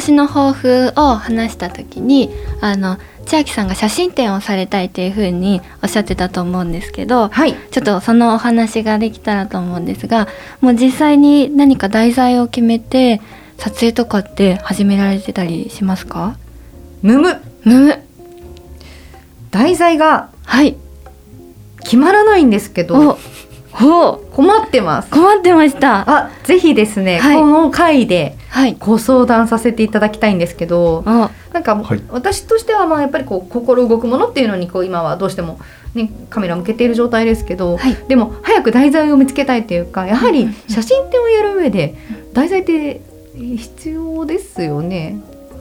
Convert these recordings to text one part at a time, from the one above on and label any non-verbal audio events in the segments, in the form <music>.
年の抱負を話した時にあの千秋さんが写真展をされたいというふうにおっしゃってたと思うんですけど、はい。ちょっとそのお話ができたらと思うんですがもう実際に何か題材を決めて撮影とかって始められてたりしますか？むむむむ題材がはい。決まらないんですけおどお困ってます。困ってました。あぜひですね、はい。この回ではいご相談させていただきたいんですけどおなんか、はい。私としてはまあやっぱりこう心動くものっていうのにこう今はどうしても、ね、カメラ向けている状態ですけど、はい。でも早く題材を見つけたいっていうかやはりうんうんうん。写真展をやる上で題材って必要ですよね。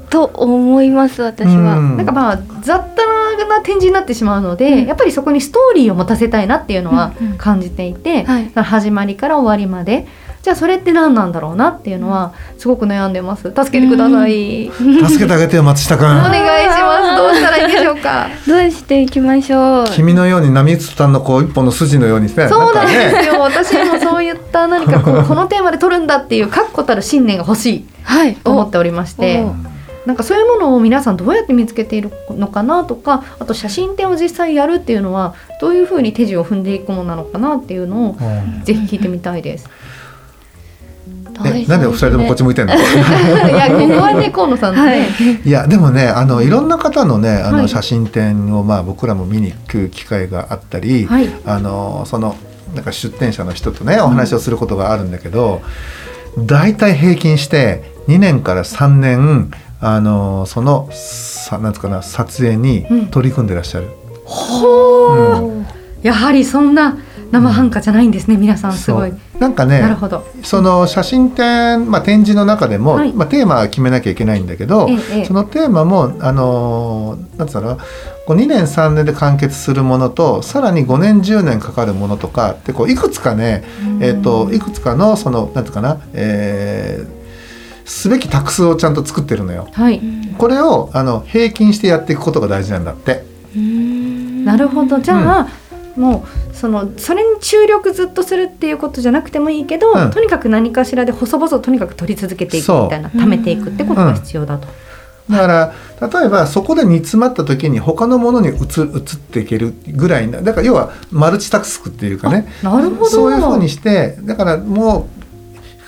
と思います私は。うん。なんかまあ雑多な展示になってしまうので、うん。やっぱりそこにストーリーを持たせたいなっていうのはうんうん。感じていて、はい。始まりから終わりまでじゃあそれって何なんだろうなっていうのはすごく悩んでます。助けてください、助けてあげてよ松下君。<laughs> お願いします。<laughs> どうしたらいいでしょうか？どうしていきましょう？君のように波打つたんのこう一本の筋のようにね。そうなんかですよ、私もそういった何かこうこのテーマで撮るんだっていう確固たる信念が欲しい。はい。と思っておりまして。お。なんかそういうものを皆さんどうやって見つけているのかなとかあと写真展を実際やるっていうのはどういうふうに手順を踏んでいくものなのかなっていうのをうん。ぜひ聞いてみたいです。えなんでお二人ともこっち向いてんの？<laughs> いやここはね河野さんい。やでもねあのいろんな方のねあはい。の写真展をまあ僕らも見に行く機会があったり、はい。あのそのなんか出展者の人とねお話をすることがあるんだけど、大体平均して2年から3年あのそのさなんつうかな撮影に取り組んでらっしゃる。ほうやはりそんな生半可じゃないんですね皆さんすごい。なんかねなるほど。その写真展、まあ、展示の中でも、はいまあ、テーマは決めなきゃいけないんだけど、ええええそのテーマもあのーなんつうのこう2年3年で完結するものとさらに5年10年かかるものとかってこういくつかね、えー、といくつかのそのなんていうかな、えーすべき択数をちゃんと作ってるのよ。はい。これをあの平均してやっていくことが大事なんだって。なるほどじゃあ、もうそのそれに注力ずっとするっていうことじゃなくてもいいけど、うん。とにかく何かしらで細々とにかく取り続けていくみたいな貯めていくってことが必要だと。だから例えばそこで煮詰まった時に他のものに移移っていけるぐらいなだから要はマルチタスクっていうかね。なるほど。そういうふうにしてだからも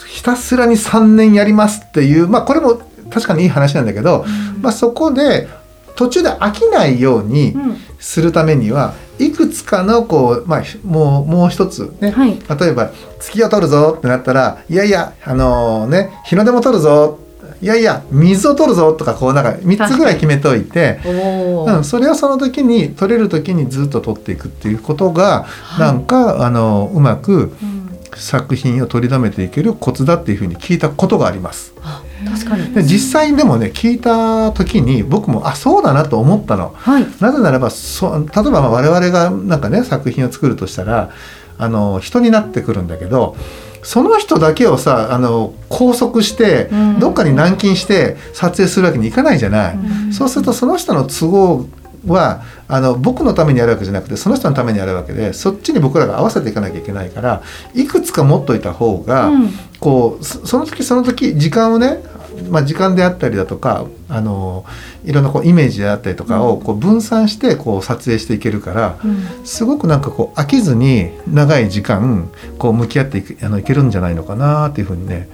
うひたすらに3年やりますっていうまあこれも確かにいい話なんだけど、まあ、そこで途中で飽きないようにうん。するためにはいくつかのこう、まあ、ひもうもう一つね、はい。例えば月を取るぞってなったらいやいやあのね日の出も取るぞ。いやいや水を取るぞとかこうなんか3つぐらい決めといて。うん、それをその時に取れる時にずっと取っていくっていうことが、なんかあのうまくうん。作品を取り留めていけるコツだっていうふうに聞いたことがあります。あ確かに。で実際にでもね聞いた時に僕もあそうだなと思ったの。はい。なぜならばそ例えばまあ我々がなんかね作品を作るとしたらあの人になってくるんだけどその人だけをさあの拘束して、うんどっかに軟禁して撮影するわけにいかないじゃない。うんそうするとその人の都合はあの僕のためにやるわけじゃなくてその人のためにやるわけでそっちに僕らが合わせていかなきゃいけないからいくつか持っといた方が、うん。こうそその時その時時間をね、まあ、時間であったりだとかあのいろんなこうイメージであったりとかをこう分散してこう撮影していけるからうん。すごくなんかこう飽きずに長い時間こう向き合っていくあのいけるんじゃないのかなっていうふうにね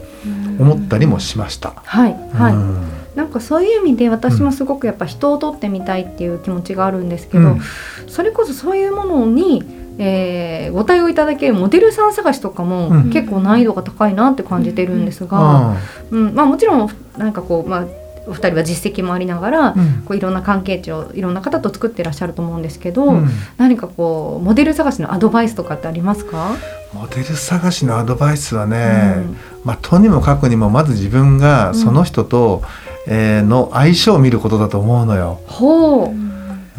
思ったりもしました。はいはい。うんなんかそういう意味で私もすごくやっぱ人を撮ってみたいっていう気持ちがあるんですけど、うん。それこそそういうものにえーご対応いただけるモデルさん探しとかもうん。結構難易度が高いなって感じてるんですが、うん。まあ、もちろんなんかこう、まあ、お二人は実績もありながら、うん。こういろんな関係値をいろんな方と作ってらっしゃると思うんですけど、うん。何かこうモデル探しのアドバイスとかってありますか、モデル探しのアドバイスはね、うん。まあ、とにもかくにもまず自分がその人と、えーの相性を見ることだと思うのよ。ほう、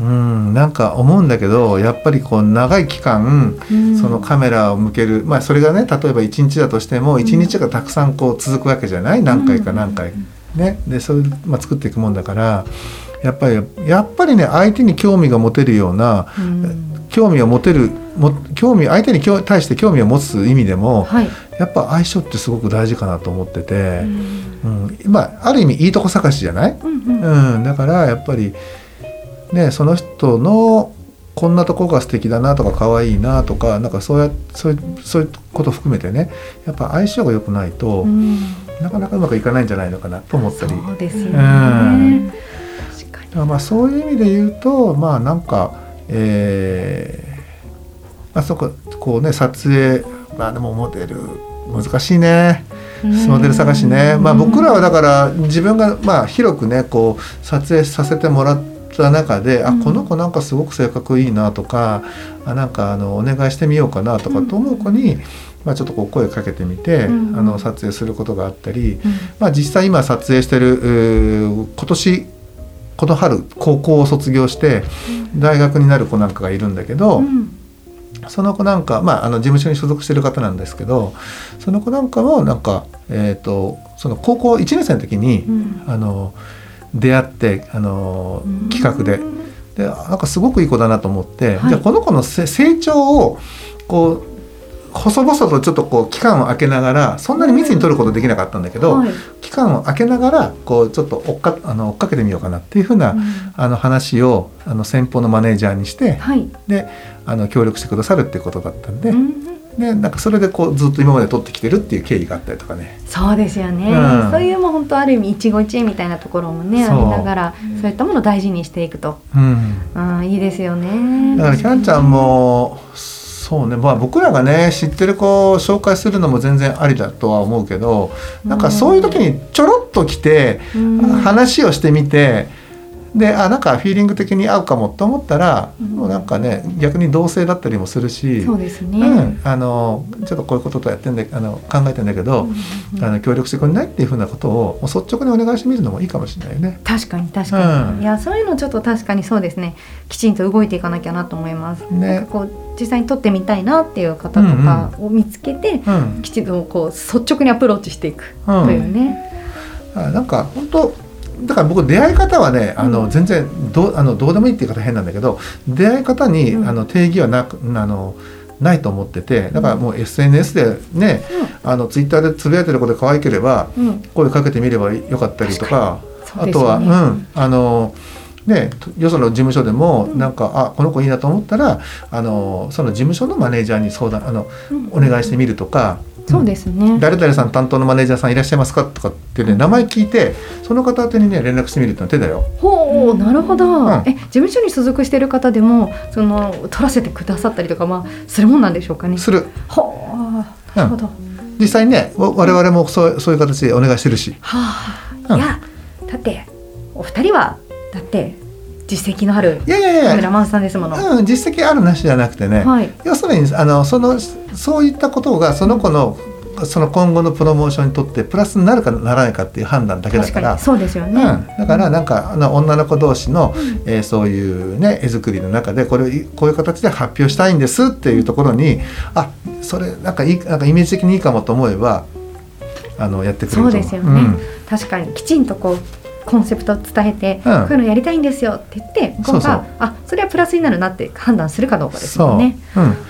うん、なんか思うんだけどやっぱりこう長い期間うん。そのカメラを向ける、まあ、それがね例えば1日だとしても1日がたくさんこう続くわけじゃない？何回か何回、ね、でそれ、まあ、作っていくもんだからやっぱりやっぱりね相手に興味が持てるようなうん。興味を持てるも興味相手に興対して興味を持つ意味でもはい、やっぱ相性ってすごく大事かなと思ってて、うん。うん、まあある意味いいとこ探しじゃない、うんうん。うん、だからやっぱりねその人のこんなとこが素敵だなとか可愛いなとかなんかそうやそういうそういうこと含めてねやっぱ相性が良くないと、うん。なかなかうまくいかないんじゃないのかなと思ったり。そうですようねだからまあそういう意味で言うとまあなんかえーまあそここうね撮影まあでもモデル難しいね。モデル探しね、まあ、僕らはだから自分がまあ広くねこう撮影させてもらった中で、あこの子なんかすごく性格いいなとかあなんかあのお願いしてみようかなとかと思う子に、まあ、ちょっとこう声かけてみて、うん。あの撮影することがあったり、うん。まあ、実際今撮影してる今年この春高校を卒業して大学になる子なんかがいるんだけど、うん。その子なんか、まあ、あの事務所に所属してる方なんですけどその子なんかもなんか、えー、とその高校1年生の時に、うん。あの出会ってあのうん。企画で。でなんかすごくいい子だなと思って、はい。じゃあこの子のせ成長をこう細々とちょっとこう期間を空けながらそんなに密に取ることできなかったんだけど、はい期間を空けながらこうちょっと追っかあの追っかけてみようかなっていうふうな、うん。あの話をあの先方のマネージャーにして、はい。であの協力してくださるっていうことだったんで,、うんでなんかそれでこうずっと今まで取ってきてるっていう経緯があったりとかね。そうですよね、うん。そういうもう本当ある意味一期一会みたいなところもねありながらそういったものを大事にしていくと。うん。あーいいですよね。だからキャンちゃんもそうね。まあ僕らがね知ってる子を紹介するのも全然ありだとは思うけどなんかそういう時にちょろっと来てうん。話をしてみてであなんかフィーリング的に合うかもと思ったらうん。もうなんかね逆に同性だったりもするし。そうですね、うん、あのちょっとこういうこととやってんだあの考えてんだけど、うんあの協力してくれないっていうふうなことをもう率直にお願いしてみるのもいいかもしれないよね。確かに確かに、うん。いやそういうのちょっと確かにそうですね。きちんと動いていかなきゃなと思います、ね。こう実際に撮ってみたいなっていう方とかを見つけて、うん、きちんとこう率直にアプローチしていくうんというね、あなんか本当だから僕出会い方はねあの、うん全然どうあのどうでもいいっていう方変なんだけど出会い方に、うん。あの定義はなくあのないと思っててだからもう SNS でね、あのツイッターでつぶやいてることで可愛ければうん。うん声かけてみればよかったりとかあとは、うん、あのねよその事務所でもうん。なんか、あこの子いいなと思ったらあのその事務所のマネージャーに相談あのうん。お願いしてみるとか。そうですね、誰々さん担当のマネージャーさんいらっしゃいますかとかってね名前聞いてその方宛てにね連絡してみるってのは手だよ。ほうなるほど、ん。え事務所に所属してる方でもその取らせてくださったりとかまあするもんなんでしょうかね。する。ほうなるほど、実際にねわ我々もそうそういう形でお願いしてるし。はあ、うん。いやだってお二人はだって実績のあるいやいやいや、カメラマンさんですもの、うん、実績あるなしじゃなくてね、はい。要するにあのそのそういったことがその子のその今後のプロモーションにとってプラスになるかならないかっていう判断だけだから。確かに。そうですよね、うん、だからなんかあの女の子同士の、えーそういうね絵作りの中でこれこういう形で発表したいんですっていうところにあそれなんかいいなんかイメージ的にいいかもと思えばあのやってくれるそうですよね。確かに。きちんとこうコンセプトを伝えて、うん。こういうのやりたいんですよって言って向こうがあそれはプラスになるなって判断するかどうかですよね。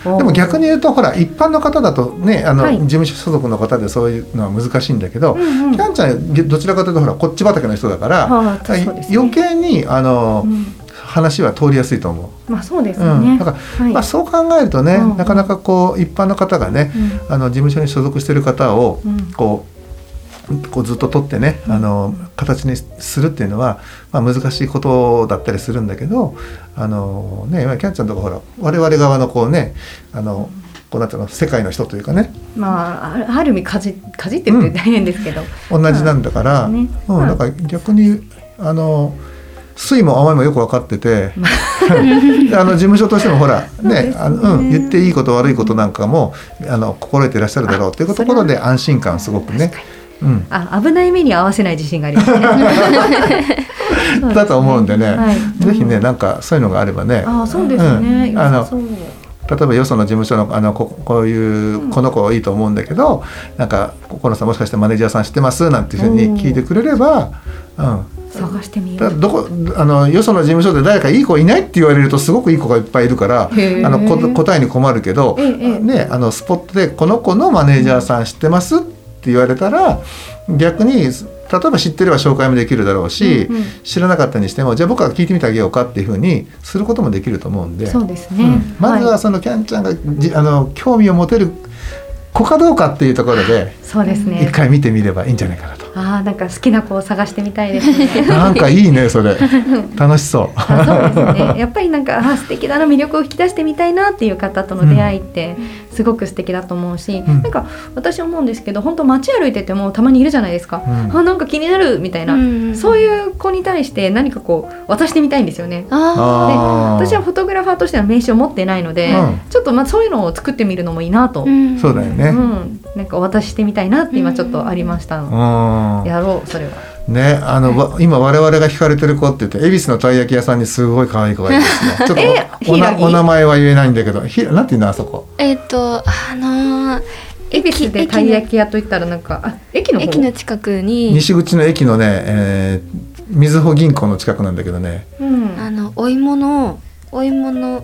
うん、でも逆に言うとほら一般の方だとねあの、はい。事務所所属の方でそういうのは難しいんだけど、うんうん。キャンちゃんどちらかというとほらこっち畑の人だから、はあね。余計にあの、うん。話は通りやすいと思う。まあそうですうん、よね。だから、はい。まあ、そう考えるとね、うんなかなかこう一般の方がね、うん。あの事務所に所属している方をうんここうずっと取ってねあの形にするっていうのは、まあ、難しいことだったりするんだけどあの、ね、今キャンちゃんとかほら我々側のこうねあのこうなんていうの世界の人というかね。まあある意味かじかじってるって大変ですけど、同じなんだから、そうですね。うん、だから逆にあの酸いも甘いもよく分かっててで <laughs> あの事務所としてもほらねあの、うん、言っていいこと悪いことなんかもあの心得ていらっしゃるだろうっていうところで安心感すごくねうん、あ危ない目に合わせない自信がありますね。<laughs> だと思うんでね、はい。ぜひねなんかそういうのがあればね。あそうですね、うん。あの例えばよその事務所のあのここういうこの子いいと思うんだけど、なんか「ここのさんもしかしてマネージャーさん知ってます?」なんていうふうに聞いてくれれば、うん、探してみよう。だどこあのよその事務所で誰かいい子いないって言われるとすごくいい子がいっぱいいるからあのこ答えに困るけど、ね、あのスポットで「この子のマネージャーさん知ってます?」って言われたら逆に例えば知ってれば紹介もできるだろうし、うんうん知らなかったにしてもじゃあ僕が聞いてみてあげようかっていうふうにすることもできると思うんで。そうですね、うんまずはそのキャンちゃんがじあの興味を持てる子かどうかっていうところでそうですね一回見てみればいいんじゃないかなと。ああなんか好きな子を探してみたいですね。<laughs> なんかいいねそれ。<laughs> 楽しそう。あそうですね。<laughs> やっぱりなんかあ素敵だな魅力を引き出してみたいなっていう方との出会いってすごく素敵だと思うし、うん。なんか私思うんですけど本当街歩いててもたまにいるじゃないですか、うん。あなんか気になるみたいな、うん。そういう子に対して何かこう渡してみたいんですよね。ああー私はフォトグラファーとしては名刺を持ってないので、うん。ちょっとまあそういうのを作ってみるのもいいなと、そうだよね。なんかお渡ししてみたいなって今ちょっとありましたうの、ん。やろうそれは。ねあのわ今我々が惹かれてる子って言って恵比寿のたい焼き屋さんにすごい可愛い子がいるんですね。<laughs> ちょっえとおな柊お名前は言えないんだけど、ひなんていうのあそこ？えっ、とあのー恵比寿でたい焼き屋といったらなんかあ駅の方？駅の近くに。西口の駅のね、えー、みずほ銀行の近くなんだけどね、うん。あのお芋のお芋の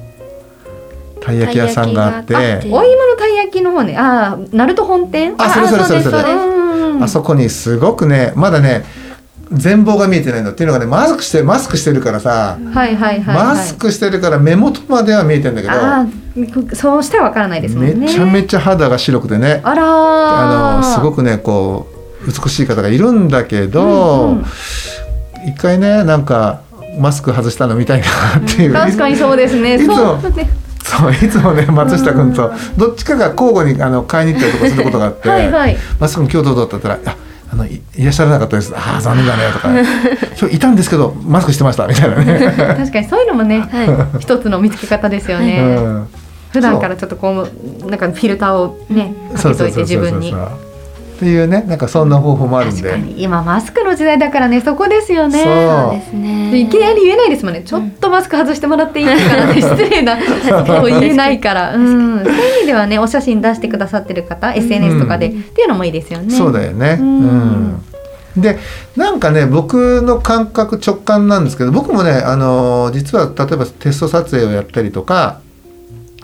たい焼き屋さんがあって。たい焼きがあっお芋のたい焼きの方ね。ああ鳴門本店？あそれそれそれそれあそこにすごくねまだね全貌が見えてないのっていうのがねマスクしてマスクしてるからさ、はいはいはい、はい、マスクしてるから目元までは見えてんだけど、ああそうしたらわからないですもんね。めちゃめちゃ肌が白くてねあらー。あのすごくねこう美しい方がいるんだけど、うんうん。一回ねなんかマスク外したの見たいなっていう、確かにそうですね。いつもそういつもね松下君とどっちかが交互にあの買いに行ったりとかすることがあってはいはい松下君今日どうだったら「ああのいいらっしゃらなかったです」「ああ残念だね」とか「<laughs> 今日いたんですけどマスクしてました」みたいなね。<laughs> 確かにそういうのもね <laughs> は一つの見つけ方ですようね、ん。普段からちょっとこうなんかフィルターをねかけといて自分にっていうねなんかそんな方法もあるんで、確かに。今マスクの時代だからねそこですよね。そう。ですね。いきなり言えないですもんね。ちょっとマスク外してもらっていいですかなんて失礼なことを言えないから、うん、そういう意味ではねお写真出してくださってる方 SNS とかで、っていうのもいいですよね。そうだよね。ううん。んでなんかね僕の感覚直感なんですけど僕もねあの実は例えばテスト撮影をやったりとか。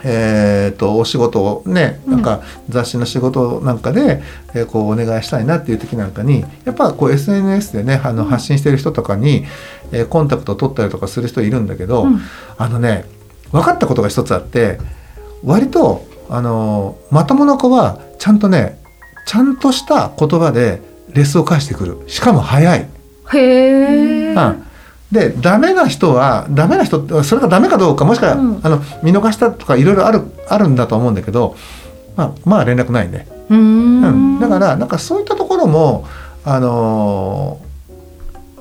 えー、とお仕事をねなんか雑誌の仕事なんかで、えーこうお願いしたいなっていう時なんかにやっぱこう SNS でねあの発信してる人とかに、えーコンタクトを取ったりとかする人いるんだけど、うん。あのね分かったことが一つあって割とあのまともな子はちゃんとねちゃんとした言葉でレスを返してくる。しかも早い。へえ、うんでダメな人はダメな人ってそれがダメかどうかもしくは、うん。あの見逃したとかいろいろあるあるんだと思うんだけど、まあ、まあ連絡ないね、うん。ん。だからなんかそういったところも、あのー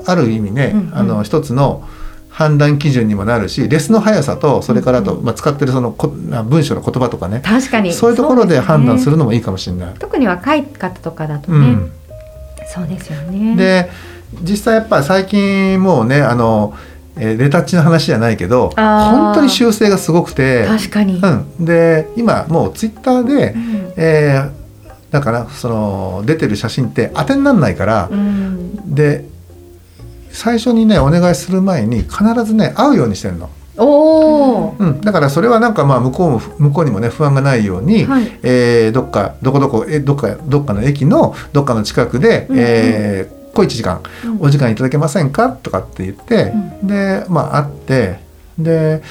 ある意味ね、うんうん。あの一つの判断基準にもなるしレスの速さとそれからあと、うんまあ、使ってるそのこ文章の言葉とかね。確かに。そういうところで判断するるのもいいかもしれない。特に若い方とかだとね、うんそうですよね。で実際やっぱり最近もうねあの、えーレタッチの話じゃないけど本当に修正がすごくて、確かに、うん、で今もうツイッターで、うん。えーだからその出てる写真って当てにならないから、うん。で最初にねお願いする前に必ずね会うようにしてるの、おお、うん、だからそれはなんかまあ向こうも向こうにもね不安がないように、はい。えーどっかどこどこえどっかどっかの駅のどっかの近くで、うんうん。えー小1時間うん。お時間いただけませんか？とかって言って、でまあ会ってで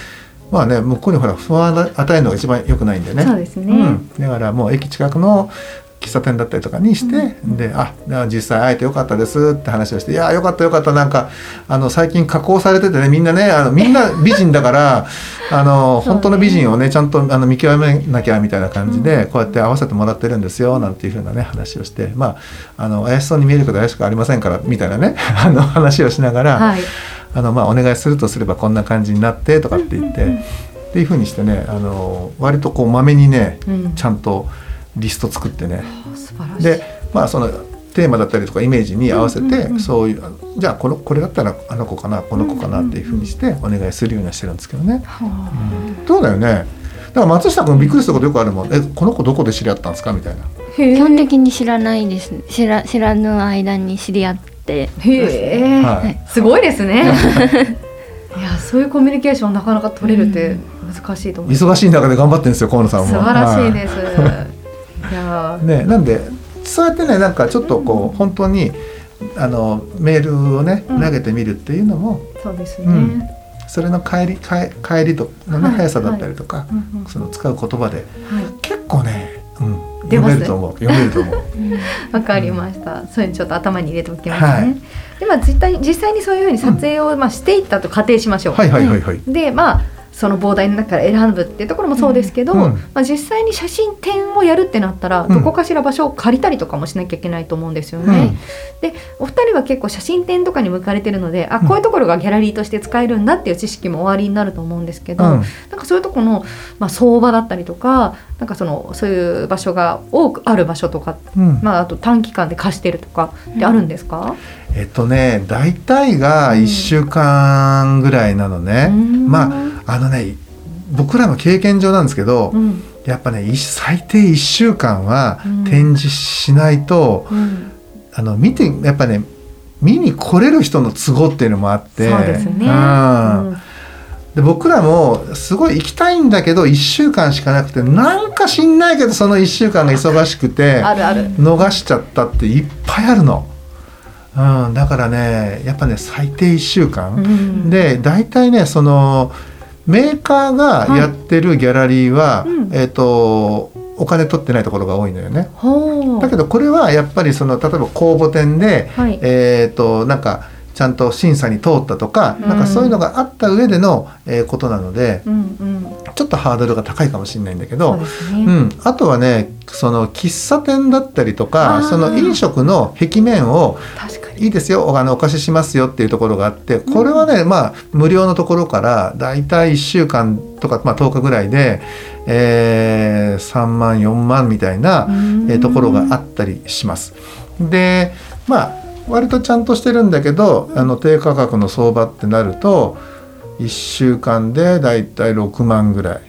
まあね向こうにほら不安を与えるのが一番良くないんでね。そうですね、うん、だからもう駅近くの喫茶店だったりとかにして、であ実際会えてよかったですって話をして「いやよかったよかったなんかあの最近加工されててねみんなねあのみんな美人だから <laughs> あの本当の美人をねちゃんとあの見極めなきゃみたいな感じで、こうやって合わせてもらってるんですよなんていうふうなね話をしてまああの怪しそうに見えるけど怪しくありませんからみたいなね <laughs> あの話をしながら、はい。あのまあお願いするとすればこんな感じになってとかって言って、っていうふうにしてねあの割とこうまめにねうん。ちゃんとリスト作ってね。でまあそのテーマだったりとかイメージに合わせて、そういうじゃあこのこれだったらあの子かなこの子かなっていうふうにしてお願いするようにはしてるんですけどね。はうん。そうだよね。だから松下君びっくりすることよくあるもん「えこの子どこで知り合ったんですか?」みたいな。基本的に知らないです。知ら知らぬ間に知り合って。へえ、はい。すごいですね。い。やそういうコミュニケーションなかなか取れるって難しいと思います、忙しい中で頑張ってるんですよ河野さんも。素晴らしいはです、い、やーね、なんでそうやってねなんかちょっとこう、本当にあのメールをねうん。投げてみるっていうのも、そうですね、うん。それの帰り帰帰りとのね、はい速さだったりとか、うんうん。その使う言葉ではい。結構ね、うん、読めると思う。読めると思う。<laughs> わかりました。そういうのちょっと頭に入れておきますね。はい。でまあ実際実際にそういうふうに撮影を、まあしていったと仮定しましょう。はいはいはいはい。でまあその膨大の中から選ぶっていうところもそうですけど、うん。まあ、実際に写真展をやるってなったら、ん。どこかしら場所を借りたりとかもしなきゃいけないと思うんですよね。でお二人は結構写真展とかに向かれてるのであこういうところがギャラリーとして使えるんだっていう知識もおありになると思うんですけど、うん。なんかそういうところの、まあ、相場だったりとかなんかそのそういう場所が多くある場所とか、うん。まあ、あと短期間で貸してるとかってあるんですか、えっとね大体が1週間ぐらいなのね。うんまああのね僕らの経験上なんですけど、うんやっぱねい最低1週間はうん展示しないと、うんあの見てやっぱね見に来れる人の都合っていうのもあってそうですね。うんうんで僕らもすごい行きたいんだけど1週間しかなくてなんか知んないけどその1週間が忙しくて。逃しちゃったっていっぱいあるの。うん、だからねやっぱね最低1週間、うん。で大体ねそのメーカーがやってるギャラリーは、うん。えっ、とお金取ってないところが多いのよね。だけどこれはやっぱりその例えば公募展で、はい。えっ、となんかちゃんと審査に通ったとか、うんなんかそういうのがあった上での、えーことなのでうんうん、ちょっとハードルが高いかもしれないんだけどね。うん、あとはねその喫茶店だったりとかその飲食の壁面を確かに。いいですよあのお貸ししますよっていうところがあってこれはね、まあ無料のところからだいたい1週間とか、まあ、10日ぐらいで、えー3万4万みたいな、えーところがあったりします。でまあ割とちゃんとしてるんだけどあの低価格の相場ってなると1週間でだいたい6万ぐらい。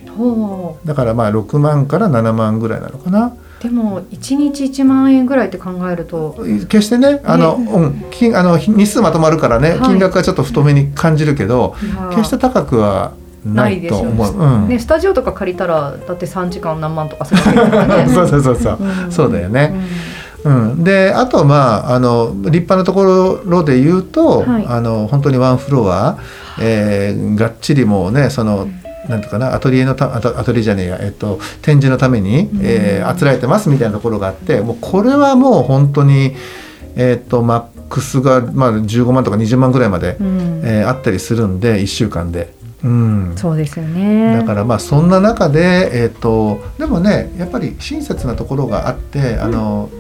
だからまあ6万から7万ぐらいなのかな。でも一日一万円ぐらいって考えると。決してねあの、うん、金あの日数まとまるからね、はい金額がちょっと太めに感じるけど、決して高くはないと思う。うんね、スタジオとか借りたらだって3時間何万とかするわけですからね。<laughs> そうそうそうそう、んそうだよね。うん、であとまああの立派なところで言うと、はい。あの本当にワンフロア、えーがっちりもうねその、なんていうかなアトリエのたアトアトリエじゃねえや、えっと、展示のために、えーあつらえてますみたいなところがあってもうこれはもう本当に、えっとマックスが、まあ、15万とか20万ぐらいまで、うん。えーあったりするんで1週間で。うん、そうですよね。だからまあそんな中で、えー、とでもねやっぱり親切なところがあって、あの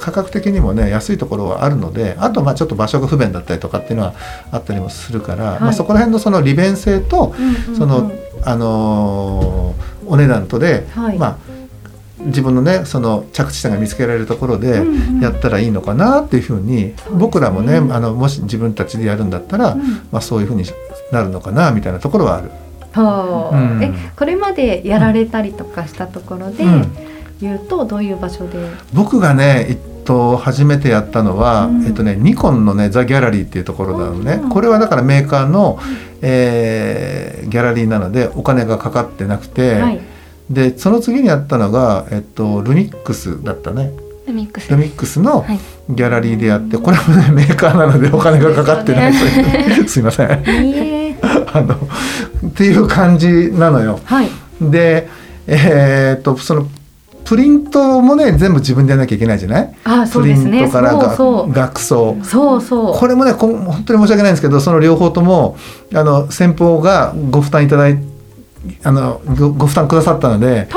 価格的にもね安いところはあるのであとまあちょっと場所が不便だったりとかっていうのはあったりもするから、まあ、そこら辺のその利便性と、うんうんうん。そのあのーお値段とで、はい。まあ自分のねその着地点が見つけられるところでうんうん。やったらいいのかなっていうふうに、そうですね。僕らもねあのもし自分たちでやるんだったら、うん。まあ、そういうふうになるのかなみたいなところはある。はあ。うん。えこれまでやられたりとかしたところでうん言うとどういう場所で、僕がね、えっと、初めてやったのは、うん。えっとね、ニコンのねザ・ギャラリーっていうところなのね、うん。これはだからメーカーの、えーギャラリーなのでお金がかかってなくて、はい、でその次にやったのが、えっと、ルミックスだったね。ルミックス。ルミックスのはい。ギャラリーでやってこれもねメーカーなのでお金がかかってないという <laughs> すいません。あのっていう感じなのよ。はい。でえーっとそのプリントもね全部自分でやらなきゃいけないじゃない？あそうプリンですねトからがそう額装そうそうそう。これもねこん本当に申し訳ないんですけどその両方ともあの先方がご負担いただいあのごご負担くださったので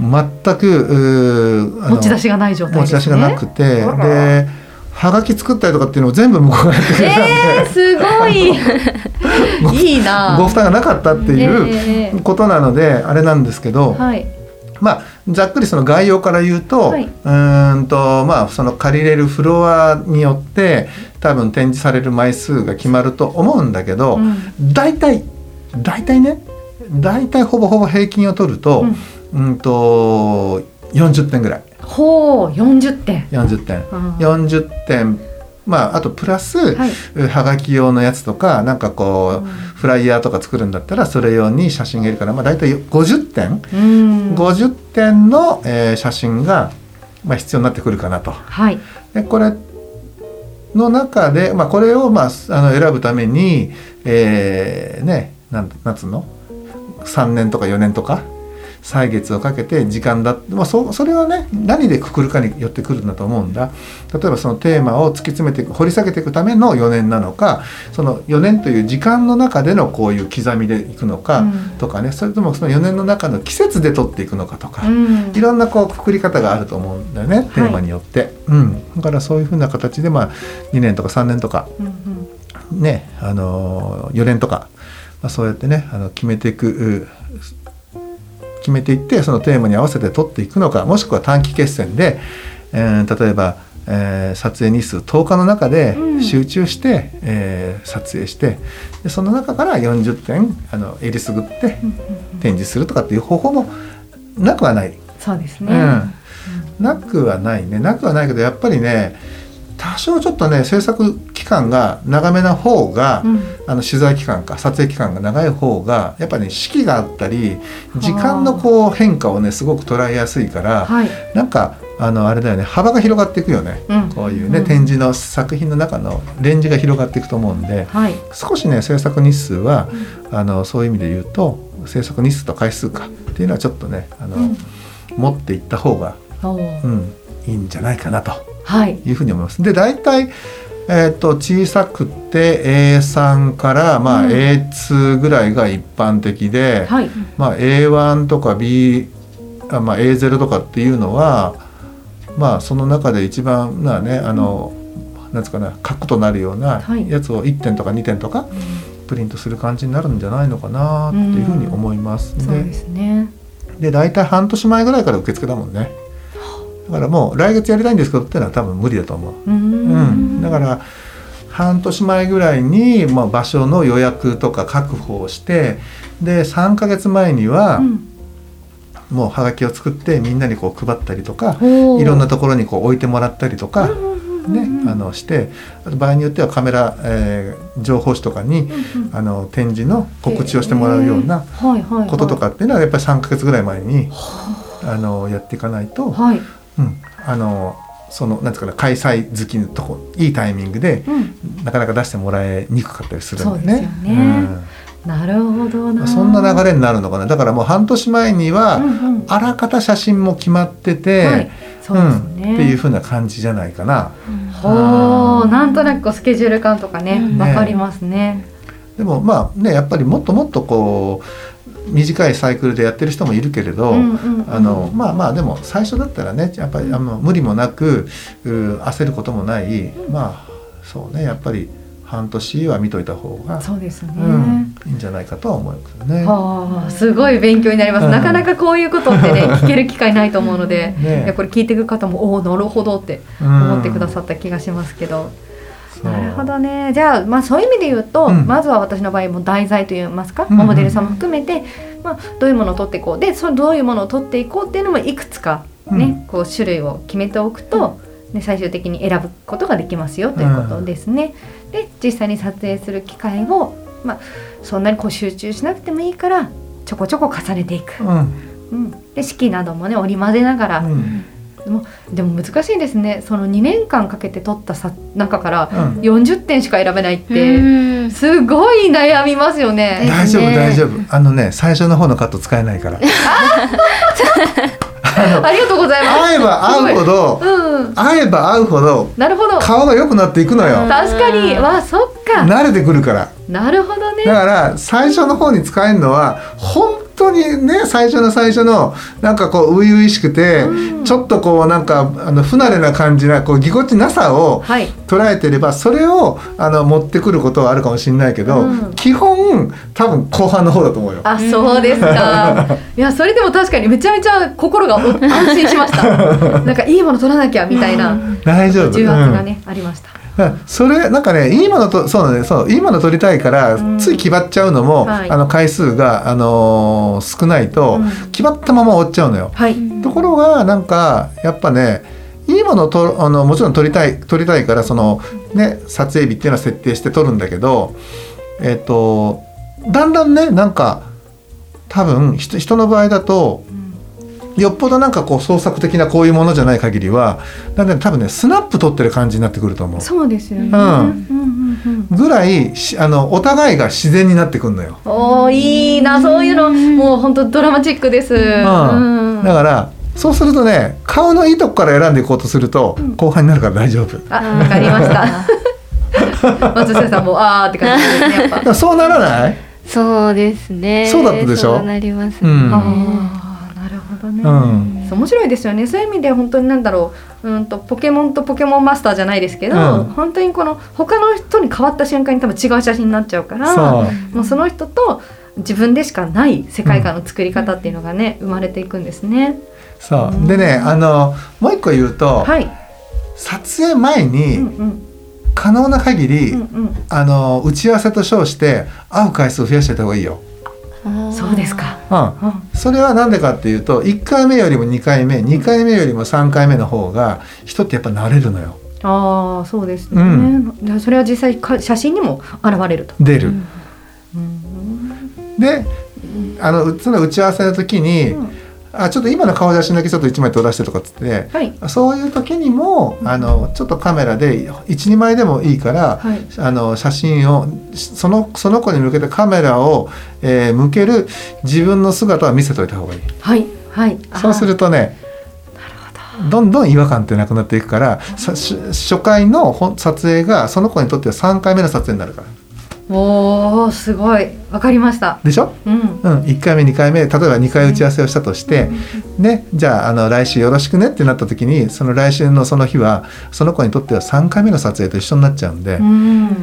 全くう持ち出しがない状態ですね。持ち出しがなくてではがき作ったりとかっていうのを全部向こうがやって。くれたんで、えー、すごい。<laughs> いいな。ご負担がなかったっていえうことなのであれなんですけど、はい。まあざっくりその概要から言うと、はい。うーんとまあその借りれるフロアによって多分展示される枚数が決まると思うんだけど、うん。大体大体ね大体ほぼほぼ平均を取ると,、うん、と40点ぐらい。ほう40点。40点、うん。40点まああとプラス、はい。はがき用のやつとかなんかこう、フライヤーとか作るんだったらそれ用に写真がいるから、まあ、大体50点、うん。50点の、えー写真が、まあ、必要になってくるかなと。はい。でこれの中で、まあ、これを、まあ、あの選ぶために、えーねなんなんつうの？3年とか4年とか？歳月をかけて時間だ、まあ、そそれはね何でくくるかによってくるんだと思うんだ。例えばそのテーマを突き詰めていく掘り下げていくための4年なのかその4年という時間の中でのこういう刻みでいくのかうん。とかね、それともその4年の中の季節で取っていくのかとか、うん。いろんなこうくくり方があると思うんだよねテーマによって、うん、だからそういうふうな形でまあ2年とか3年とかうんうん。ねあの4年とか、まあ、そうやってねあの決めていくう決めていってそのテーマに合わせて取っていくのかもしくは短期決戦で、えー例えば、えー撮影日数10日の中でうん。集中して、えー撮影してでその中から40点あのえりすぐって展示するとかっていう方法もなくはない。そうですね、うん、なくはないね。なくはないけどやっぱりね多少ちょっとね制作期間が長めな方が、うん。あの取材期間か撮影期間が長い方がやっぱり、ね、四季があったり時間のこう変化をねすごく捉えやすいから、はい、なんかあのあれだよね幅が広がっていくよね、うん。こういうね、うん。展示の作品の中のレンジが広がっていくと思うんではい。少しね制作日数は、あのそういう意味で言うと制作日数と回数かっていうのはちょっとねあの、うん。持っていった方がうん、いいんじゃないかなと。はいいうふうに思います。で大体、えー、と小さくて A3 から、まあうん A2 ぐらいが一般的で、はいまあ、A1 とか B あ、まあ、A0 とかっていうのはまあその中で一番なねあの、なんつうかな核となるようなはいやつを1点とか2点とかプリントする感じになるんじゃないのかなっていうふうに思います。そうですねで大体半年前ぐらいから受付だもんねだからもう来月やりたいんですけどっていうのは多分無理だと思う、うーうん、だから半年前ぐらいに、まあ、場所の予約とか確保をしてで3ヶ月前にはうん。もうはがきを作ってみんなにこう配ったりとかいろんなところにこう置いてもらったりとか、ね、あのしてあと場合によってはカメラ、えー情報誌とかにうんうんあの展示の告知をしてもらうようなこととかっていうのはやっぱり3ヶ月ぐらい前にあのやっていかないと、はいうん、あのそのなんですかね開催好きのとこいいタイミングでうん。なかなか出してもらえにくかったりするんでね。そうですよね。なるほどうん。なそんな流れになるのかな。だからもう半年前には、うんうん。あらかた写真も決まってて、はい。そうですね。ん、っていう風な感じじゃないかな。ほう。なんとなくスケジュール感とかねうん。わかりますね。でもまあねやっぱりもっともっとこう短いサイクルでやってる人もいるけれど、あのまあまあでも最初だったらねやっぱりあの無理もなくう焦ることもない、まあそうねやっぱり半年は見といた方が、そうですね、うん、いいんじゃないかとは思うけどね。はあ、すごい勉強になります、うん。なかなかこういうことってね <laughs> 聞ける機会ないと思うので、ね。いやこれ聞いていく方もおおなるほどってうん。思ってくださった気がしますけど、なるほどね。じゃあ,、まあそういう意味で言うと、うん。まずは私の場合も題材といいますか、うんうん。モデルさんも含めて、まあ、どういうものを取っていこう。でそのどういうものを取っていこうっていうのもいくつかね、こう種類を決めておくと、ね、最終的に選ぶことができますよということですね。で実際に撮影する機会を、まあ、そんなにこう集中しなくてもいいからちょこちょこ重ねていく、うん。うん、で式などもね織り交ぜながら、うんでも難しいですね。その2年間かけて撮ったさ中からうん。40点しか選べないって、うん。すごい悩みますよね。大丈夫ね。大丈夫。あのね最初の方のカット使えないから。<laughs> ありがとうございます。会えば会うほどうん。会えば会うほどなるほど。顔が良くなっていくのよ。確かに。わあそっか。慣れてくるからなるほどね。だから最初の方に使えるのは本当にね最初の最初のなんかこう初々しくて、うん。ちょっとこうなんかあの不慣れな感じなこうぎこちなさをはい。捉えてればそれをあの持ってくることはあるかもしれないけど、うん。基本多分後半の方だと思うよ。あそうですか。いやそれでも確かにめちゃめちゃ心がお <laughs> 安心しました。なんかいいもの取らなきゃみたいな。大丈夫。重圧がね、ありました。うんそれなんかねいいものとそうだねそういいもの取りたいから、うん。つい決まっちゃうのも、はい。あの回数が、あのー少ないと、うん。決まったまま終わっちゃうのよ。はい。ところがなんかやっぱねいいものをとあのもちろん撮りたい撮りたいからそのね撮影日っていうのは設定して撮るんだけどえっ、とだんだんねなんか多分人人の場合だとよっぽどなんかこう創作的なこういうものじゃない限りはだんだん多分ねスナップ撮ってる感じになってくると思う。そうですよね、うん。うんうんうんぐらいしあのお互いが自然になってくるのよ。おーいいな。そういうのもう本当ドラマチックです、うん。だからそうするとね顔のいいとこから選んでいこうとすると、後半になるから大丈夫。あわかりました。<laughs> 松下さんもあーって感じですねそうならない？そうですね。そうだったでしょ？そうなりますね、うんどね、うん。そう面白いですよね。そういう意味で本当になんだろう。うんとポケモンとポケモンマスターじゃないですけど、うん。本当にこの他の人に変わった瞬間に多分違う写真になっちゃうからもうその人と自分でしかない世界観の作り方っていうのがね、生まれていくんですね。そう。でねあのもう一個言うと、はい、撮影前うんにうん。可能な限り、うんうん、あの打ち合わせと称して会う回数を増やしてた方がいいよ。そうですか。うん。うん。それは何でかっていうと1回目よりも2回目2回目よりも3回目の方が人ってやっぱ慣れるのよ。ああそうですね、うん。それは実際か写真にも現れると。出る。うん。であのその打ち合わせの時に、うんあちょっと今の顔写真だけちょっと1枚撮らせてとかっつってはい。そういう時にもあのちょっとカメラで12枚でもいいから、はい。あの写真をそのその子に向けてカメラを、えー向ける自分の姿は見せといた方がいい。はい。はい。そうするとねど。んどん違和感ってなくなっていくから初回の撮影がその子にとっては3回目の撮影になるからおおすごいわかりました。でしょ、うん。うん、1回目2回目例えば2回打ち合わせをしたとして、ね、じゃああの来週よろしくねってなった時にその来週のその日はその子にとっては3回目の撮影と一緒になっちゃうんで、ううんん。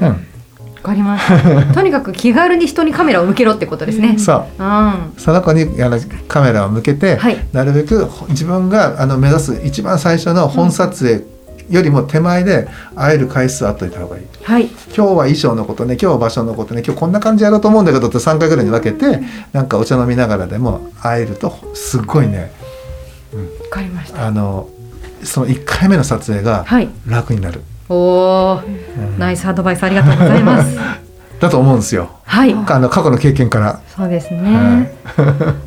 わかりました。<laughs> とにかく気軽に人にカメラを向けろってことですね。そううん。その子にあのカメラを向けて、はいなるべくほ自分があの目指す一番最初の本撮影よりも手前で会える回数あっといた方がいい。はい。今日は衣装のことね今日は場所のことね今日こんな感じやろうと思うんだけどって3回ぐらいに分けてなんかお茶飲みながらでも会えるとすっごいねわかりました。あのその1回目の撮影がはい。楽になる、おお、うんナイスアドバイスありがとうございます。<laughs> だと思うんですよ。はい。あの過去の経験から。そうですね。はい。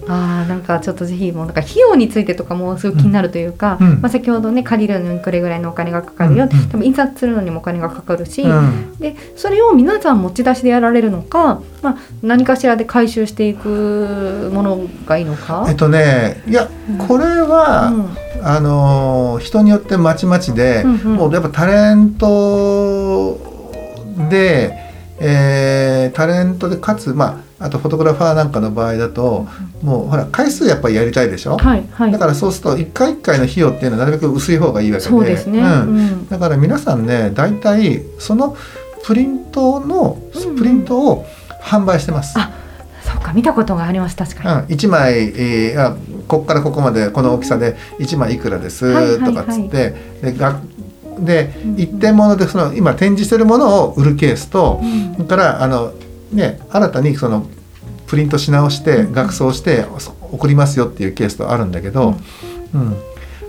<laughs> ああなんかちょっとぜひもうなんか費用についてとかもすごい気になるというか、うん。まあ先ほどね借りるのにこれぐらいのお金がかかるよ、うん。うん。でも印刷するのにもお金がかかるし、うん。でそれを皆さん持ち出しでやられるのか、まあ何かしらで回収していくものがいいのか？えっとねいやこれは、あのー人によってまちまちで、うんうん。もうやっぱタレントで、えータレントでかつまああとフォトグラファーなんかの場合だと、もうほら回数やっぱりやりたいでしょ、はいはい。だからそうすると一回一回の費用っていうのはなるべく薄い方がいいわけで。そうですね。うん。うん。だから皆さんね大体そのプリントのうんうん。プリントを販売してます。あそうか見たことがあります確うん、かに。1枚、えーあここからここまでこの大きさで1枚いくらです？とかっつって、でがでうんうん。一点物でその今展示してるものを売るケースと、うん。それからあの、ね、新たにそのプリントし直してうん。額装して送りますよっていうケースとあるんだけど、うん。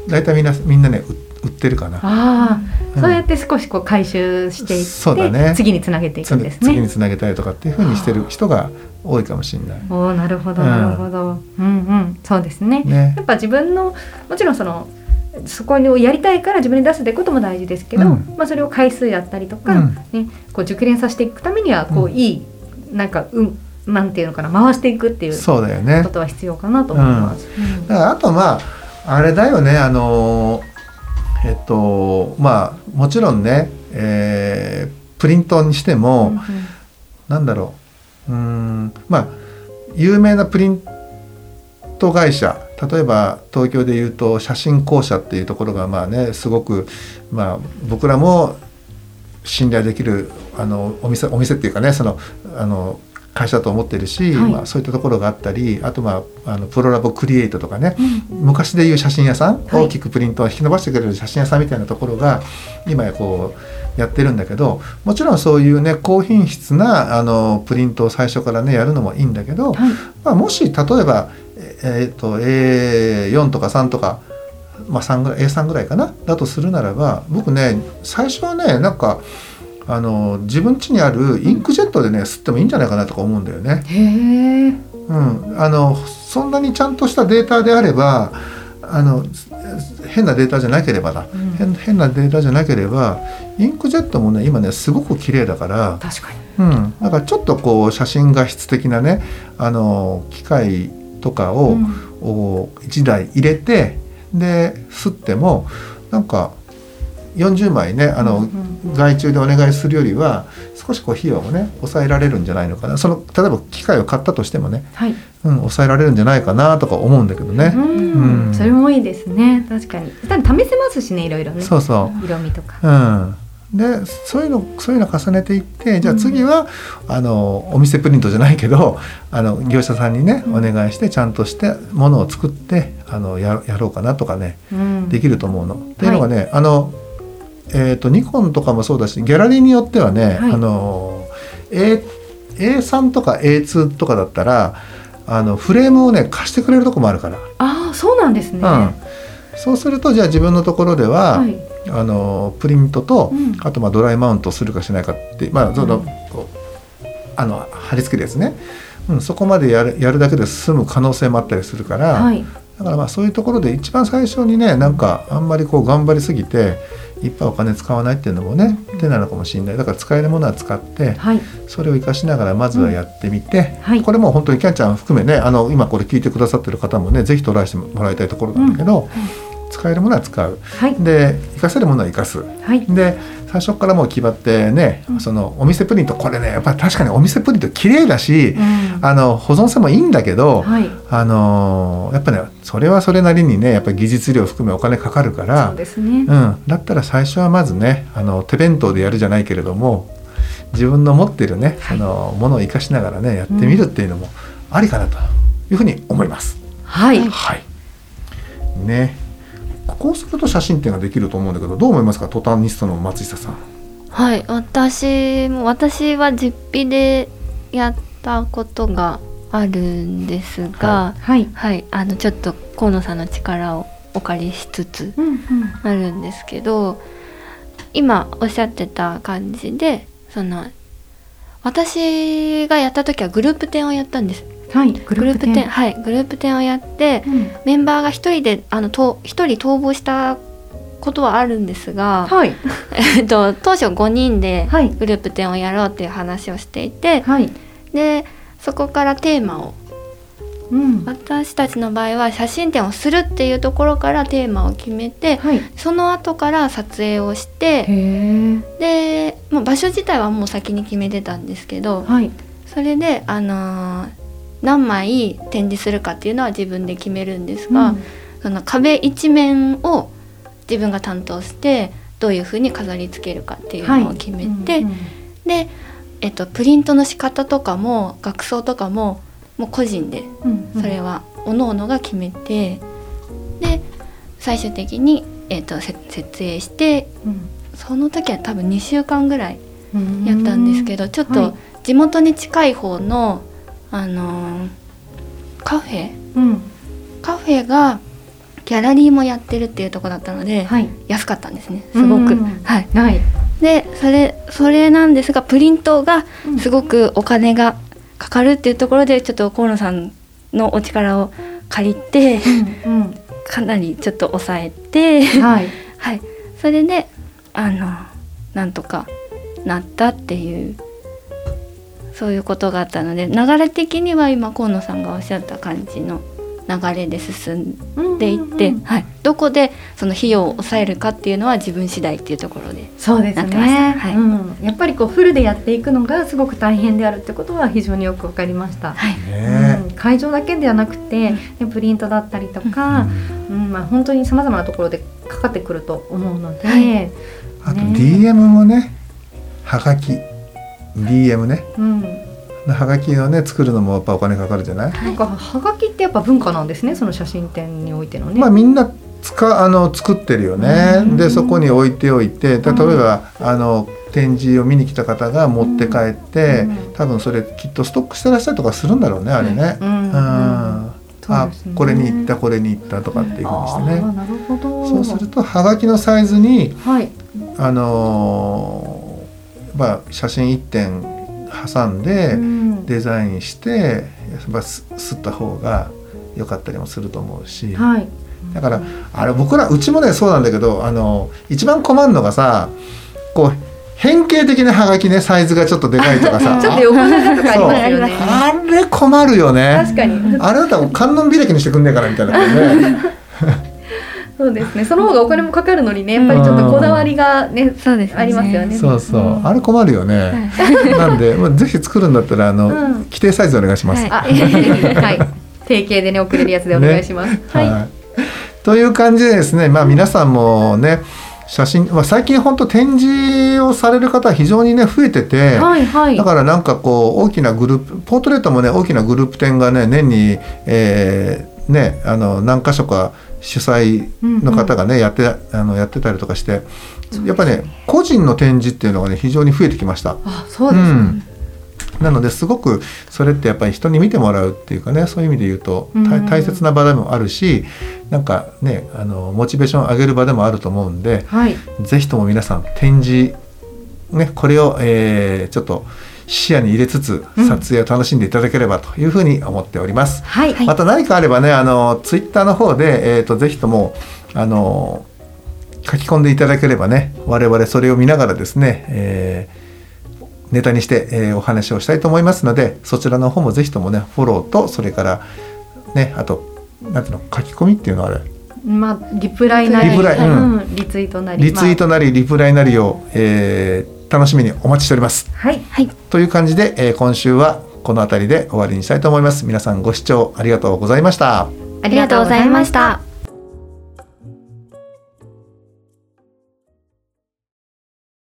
大体みんなみんなね売売ってるかな。ああ、うん。そうやって少しこう回収していって、そうだね。次につなげていくんですね。次につなげたりとかっていうふうにしてる人が多いかもしれない。おおなるほどうんなるほど、うん、うん。そうですね。ね。やっぱ自分のもちろんそのそこにやりたいから自分に出すってことも大事ですけど、うん。まあ、それを回数やったりとか、うん。ね、こう熟練させていくためにはこう、うん。いいなんかうんなんていうのかな回していくっていうそうだよね。ことは必要かなと思います。うん。だからあとまああれだよねあのえっとまあもちろんね、えープリントにしても、なんだろううーんまあ有名なプリント会社例えば東京でいうと写真公社っていうところがまあねすごくまあ僕らも信頼できるあのお店お店っていうかねそのあの会社だと思ってるし、はい。まあ、そういったところがあったりあとまああのプロラボクリエイトとかね、昔でいう写真屋さん、はい。大きくプリントを引き伸ばしてくれる写真屋さんみたいなところが今やこうやってるんだけどもちろんそういうね高品質なあのプリントを最初からねやるのもいいんだけど、はい。まあ、もし例えば、ええーと A4 とか3とか、まあ、3ぐらい A3 ぐらいかな？だとするならば僕ね最初はねなんかあの自分家にあるインクジェットでね吸ってもいいんじゃないかなとか思うんだよね。へえうん、あのそんなにちゃんとしたデータであればあの変なデータじゃなければだ、うん。変変なデータじゃなければインクジェットもね今ねすごく綺麗だから、確かに。うん、だからちょっとこう写真画質的なねあの機械とかを、うん。を1台入れてで吸ってもなんか40枚ねあの、うん外注でお願いするよりは少しこう費用もね抑えられるんじゃないのかな。その例えば機械を買ったとしてもね、はい。うん、抑えられるんじゃないかなとか思うんだけどね。うん。うん。それもいいですね。確かに。試せますしねいろいろね。そうそ色味とか。う、うん、でそういうのそういうの重ねていってじゃあ次は、あのお店プリントじゃないけど <laughs> あの業者さんにねお願いしてちゃんとしてものを作ってあのややろうかなとかねうん。できると思うの。っていうのがね、あのえー、とニコンとかもそうだしギャラリーによってはね、はい。あの A A3 とか A2 とかだったらあのフレームをね貸してくれるとこもあるから、ああそうなんですね、うん、そうするとじゃあ自分のところでは、はいあのプリントと、うん。あとまあドライマウントするかしないかってまあその、うんあの貼り付けるやつね、うん、そこまでやるやるだけで済む可能性もあったりするから、はい。だからまあそういうところで一番最初にねなんかあんまりこう頑張りすぎていっぱいお金使わないっていうのもね手なのかもしれない。だから使えるものは使ってはい。それを活かしながらまずはやってみて、はい。これも本当にキャンちゃん含めねあの今これ聞いてくださってる方もねぜひトライしてもらいたいところなんだけど、使えるものは使う。はい。で活かせるものは活かす。はい。で最初からもう決まってね、そのお店プリントこれねやっぱり確かにお店プリント綺麗だし、うん。あの保存性もいいんだけど、はい。あのーやっぱねそれはそれなりにねやっぱり技術料含めお金かかるかそらうですね。うん、だったら最初はまずねあの手弁当でやるじゃないけれども自分の持ってるね、はい。あのものを生かしながらねやってみるっていうのもありかなというふうに思います。はい。はい、ねこうすると写真展ができると思うんだけどどう思いますかトタニストの松下さん。はい私も私は実費でやったことがあるんですがはい。はい、あのちょっと河野さんの力をお借りしつつうんうん。あるんですけど今おっしゃってた感じでその私がやった時はグループ展をやったんですはいググループ展はいグループ展をやってうん。メンバーが一人であのと一人逃亡したことはあるんですが、はい。<laughs> えっと、当初5人ではい。グループ展をやろうっていう話をしていて、はい。でそこからテーマをうん。私たちの場合は写真展をするっていうところからテーマを決めてはい。その後から撮影をしてでもう場所自体はもう先に決めてたんですけどはい。それで、あのー何枚展示するかっていうのは自分で決めるんですが、その壁一面を自分が担当してどういうふうに飾り付けるかっていうのを決めて、うんうん。で、えっと、プリントの仕方とかも額装とかももう個人でうんうん。それは各々が決めてで最終的に、えっと、せ設営してその時は多分2週間ぐらいうんやったんですけど、ちょっはい。と地元に近い方の、あのーカフェ？うん。カフェがギャラリーもやってるっていうところだったので、はい。安かったんですねすごく。うんはい、はい。でそれそれなんですがプリントがすごくお金がかかるっていうところでちょっと河野さんのお力を借りてうん。かなりちょっと抑えてはい。はい。それであのなんとかなったっていうそういうことがあったので流れ的には今河野さんがおっしゃった感じの流れで進んでいって、はい、どこでその費用を抑えるかっていうのは自分次第っていうところでそうですね。た、はい。うん、やっぱりこうフルでやっていくのがすごく大変であるってことは非常によくわかりました、はい。ね。うん、会場だけではなくて、ねプリントだったりとか、うん。まあ、本当にさまざまなところでかかってくると思うので、はい。あとね DM もねはがき DM ね。うん、はがきをね作るのもやっぱお金かかるじゃない、なんかはがきってやっぱ文化なんですねその写真展においてのね。まあみんな使あの作ってるよね、うん。でそこに置いておいて例えば、あの展示を見に来た方が持って帰って、うん。多分それきっとストックしてらっしゃるとかするんだろうねあれね。うん。うん。あこれに行ったこれに行ったとかっていうふうにしてね。あーなるほど。そうするとはがきのサイズにはい。あのーまあ写真1点挟んでうんデザインしてやっぱすすった方が良かったりもすると思うし、はい。だからあれ僕らうちもねそうなんだけどあの一番困るのがさこう変形的なはがきねサイズがちょっとでかいとかさ <laughs> ちょっと横長とかありますよね。あれ困るよね確かに。あれだったら観音開きにしてくんねえからみたいなねそうですね。その方がお金もかかるのにね、やっぱりちょっとこだわりがね、そうですねありますよね。そうそう、うんあれ困るよね、なんで、まあ、ぜひ作るんだったらあの、うん規定サイズお願いします、はいあ、はい。定型でね送れるやつでお願いします。はい。はい、という感じでですね、まあ、皆さんもね写真、まあ、最近本当展示をされる方は非常にね増えてて、はいはい。だからなんかこう大きなグループポートレートもね大きなグループ展がね年に、えーねあの何箇所か主催の方がね、やってあのやってたりとかしてやっぱね個人の展示っていうのがね非常に増えてきました。あ、そうですね。んなのですごくそれってやっぱり人に見てもらうっていうかねそういう意味で言うとうん大大切な場でもあるしなんかねあのモチベーションを上げる場でもあると思うんではい。ぜひとも皆さん展示ねこれを、えーちょっと視野に入れつつうん。撮影を楽しんでいただければというふうに思っております。はい。また何かあればねあのツイッターの方で、えー、とぜひともあの書き込んでいただければね我々それを見ながらですね、えーネタにして、えーお話をしたいと思いますのでそちらの方もぜひともねフォローとそれからねあとなんていうの書き込みっていうのはあれ？まあリプライなり、リプライうん。うんリツイートなり、リツイートまなりリプライなりを、えー楽しみにお待ちしております。あはい。はいという感じで、えー今週はこの辺りで終わりにしたいと思います。皆さんご視聴ありがとうございました。ありがとうございました